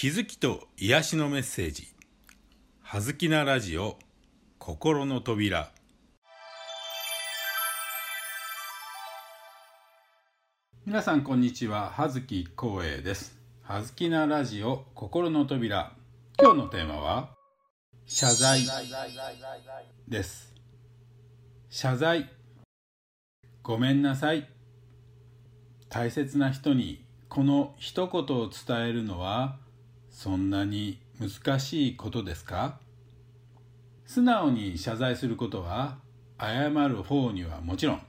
気づきと癒しのメッセージ「はずきなラジオ心の扉」皆さんこんにちは。葉月光栄です。はずきなラジオ心の扉。今日のテーマは謝罪です。謝罪。ごめんなさい。大切な人にこの一言を伝えるのはそんなに難しいことですか？素直に謝罪することは謝る方にはもちろん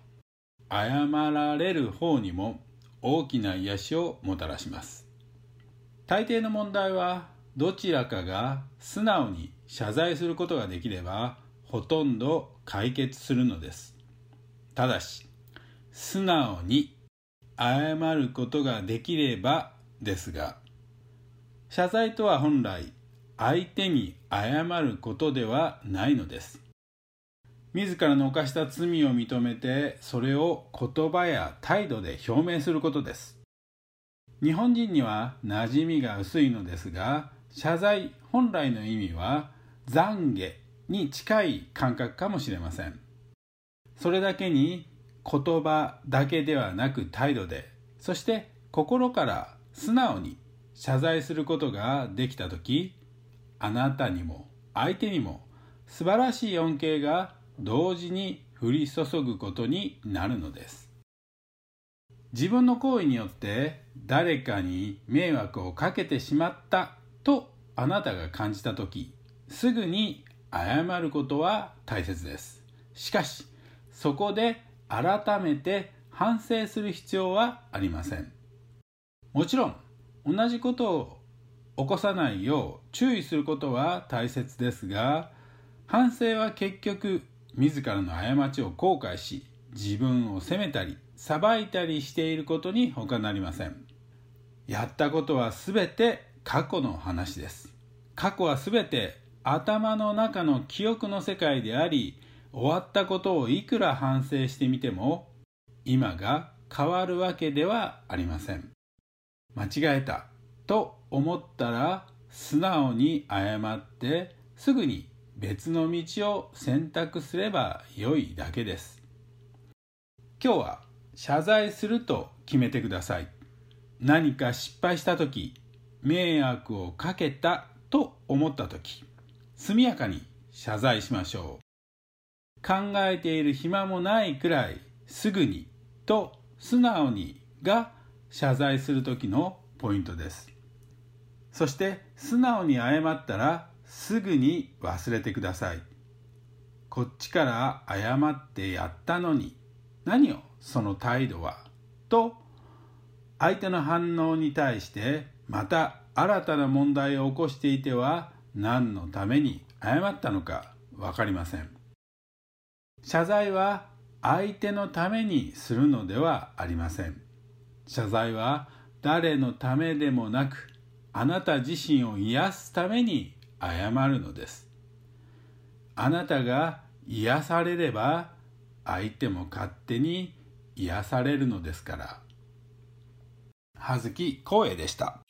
謝られる方にも大きな癒しをもたらします。大抵の問題はどちらかが素直に謝罪することができればほとんど解決するのです。ただし素直に謝ることができればですが謝罪とは本来相手に謝ることではないのです。自らの犯した罪を認めてそれを言葉や態度で表明することです。日本人には馴染みが薄いのですが謝罪本来の意味は懺悔に近い感覚かもしれません。それだけに言葉だけではなく態度でそして心から素直に謝罪することができた時あなたにも相手にも素晴らしい恩恵が同時に降り注ぐことになるのです。自分の行為によって誰かに迷惑をかけてしまったとあなたが感じた時すぐに謝ることは大切です。しかしそこで改めて反省する必要はありません。もちろん同じことを起こさないよう注意することは大切ですが反省は結局自らの過ちを後悔し自分を責めたり裁いたりしていることに他なりません。やったことは全て過去の話です。過去は全て頭の中の記憶の世界であり終わったことをいくら反省してみても今が変わるわけではありません。間違えたと思ったら素直に謝ってすぐに別の道を選択すればよいだけです。今日は謝罪すると決めてください。何か失敗した時迷惑をかけたと思った時速やかに謝罪しましょう。考えている暇もないくらいすぐにと素直にが謝罪する時のポイントです。そして素直に謝ったらすぐに忘れてください。こっちから謝ってやったのに。何をその態度は。と相手の反応に対してまた新たな問題を起こしていては何のために謝ったのか分かりません。謝罪は相手のためにするのではありません。謝罪は誰のためでもなくあなた自身を癒すために謝るのです。あなたが癒されれば相手も勝手に癒されるのですから。葉月光栄でした。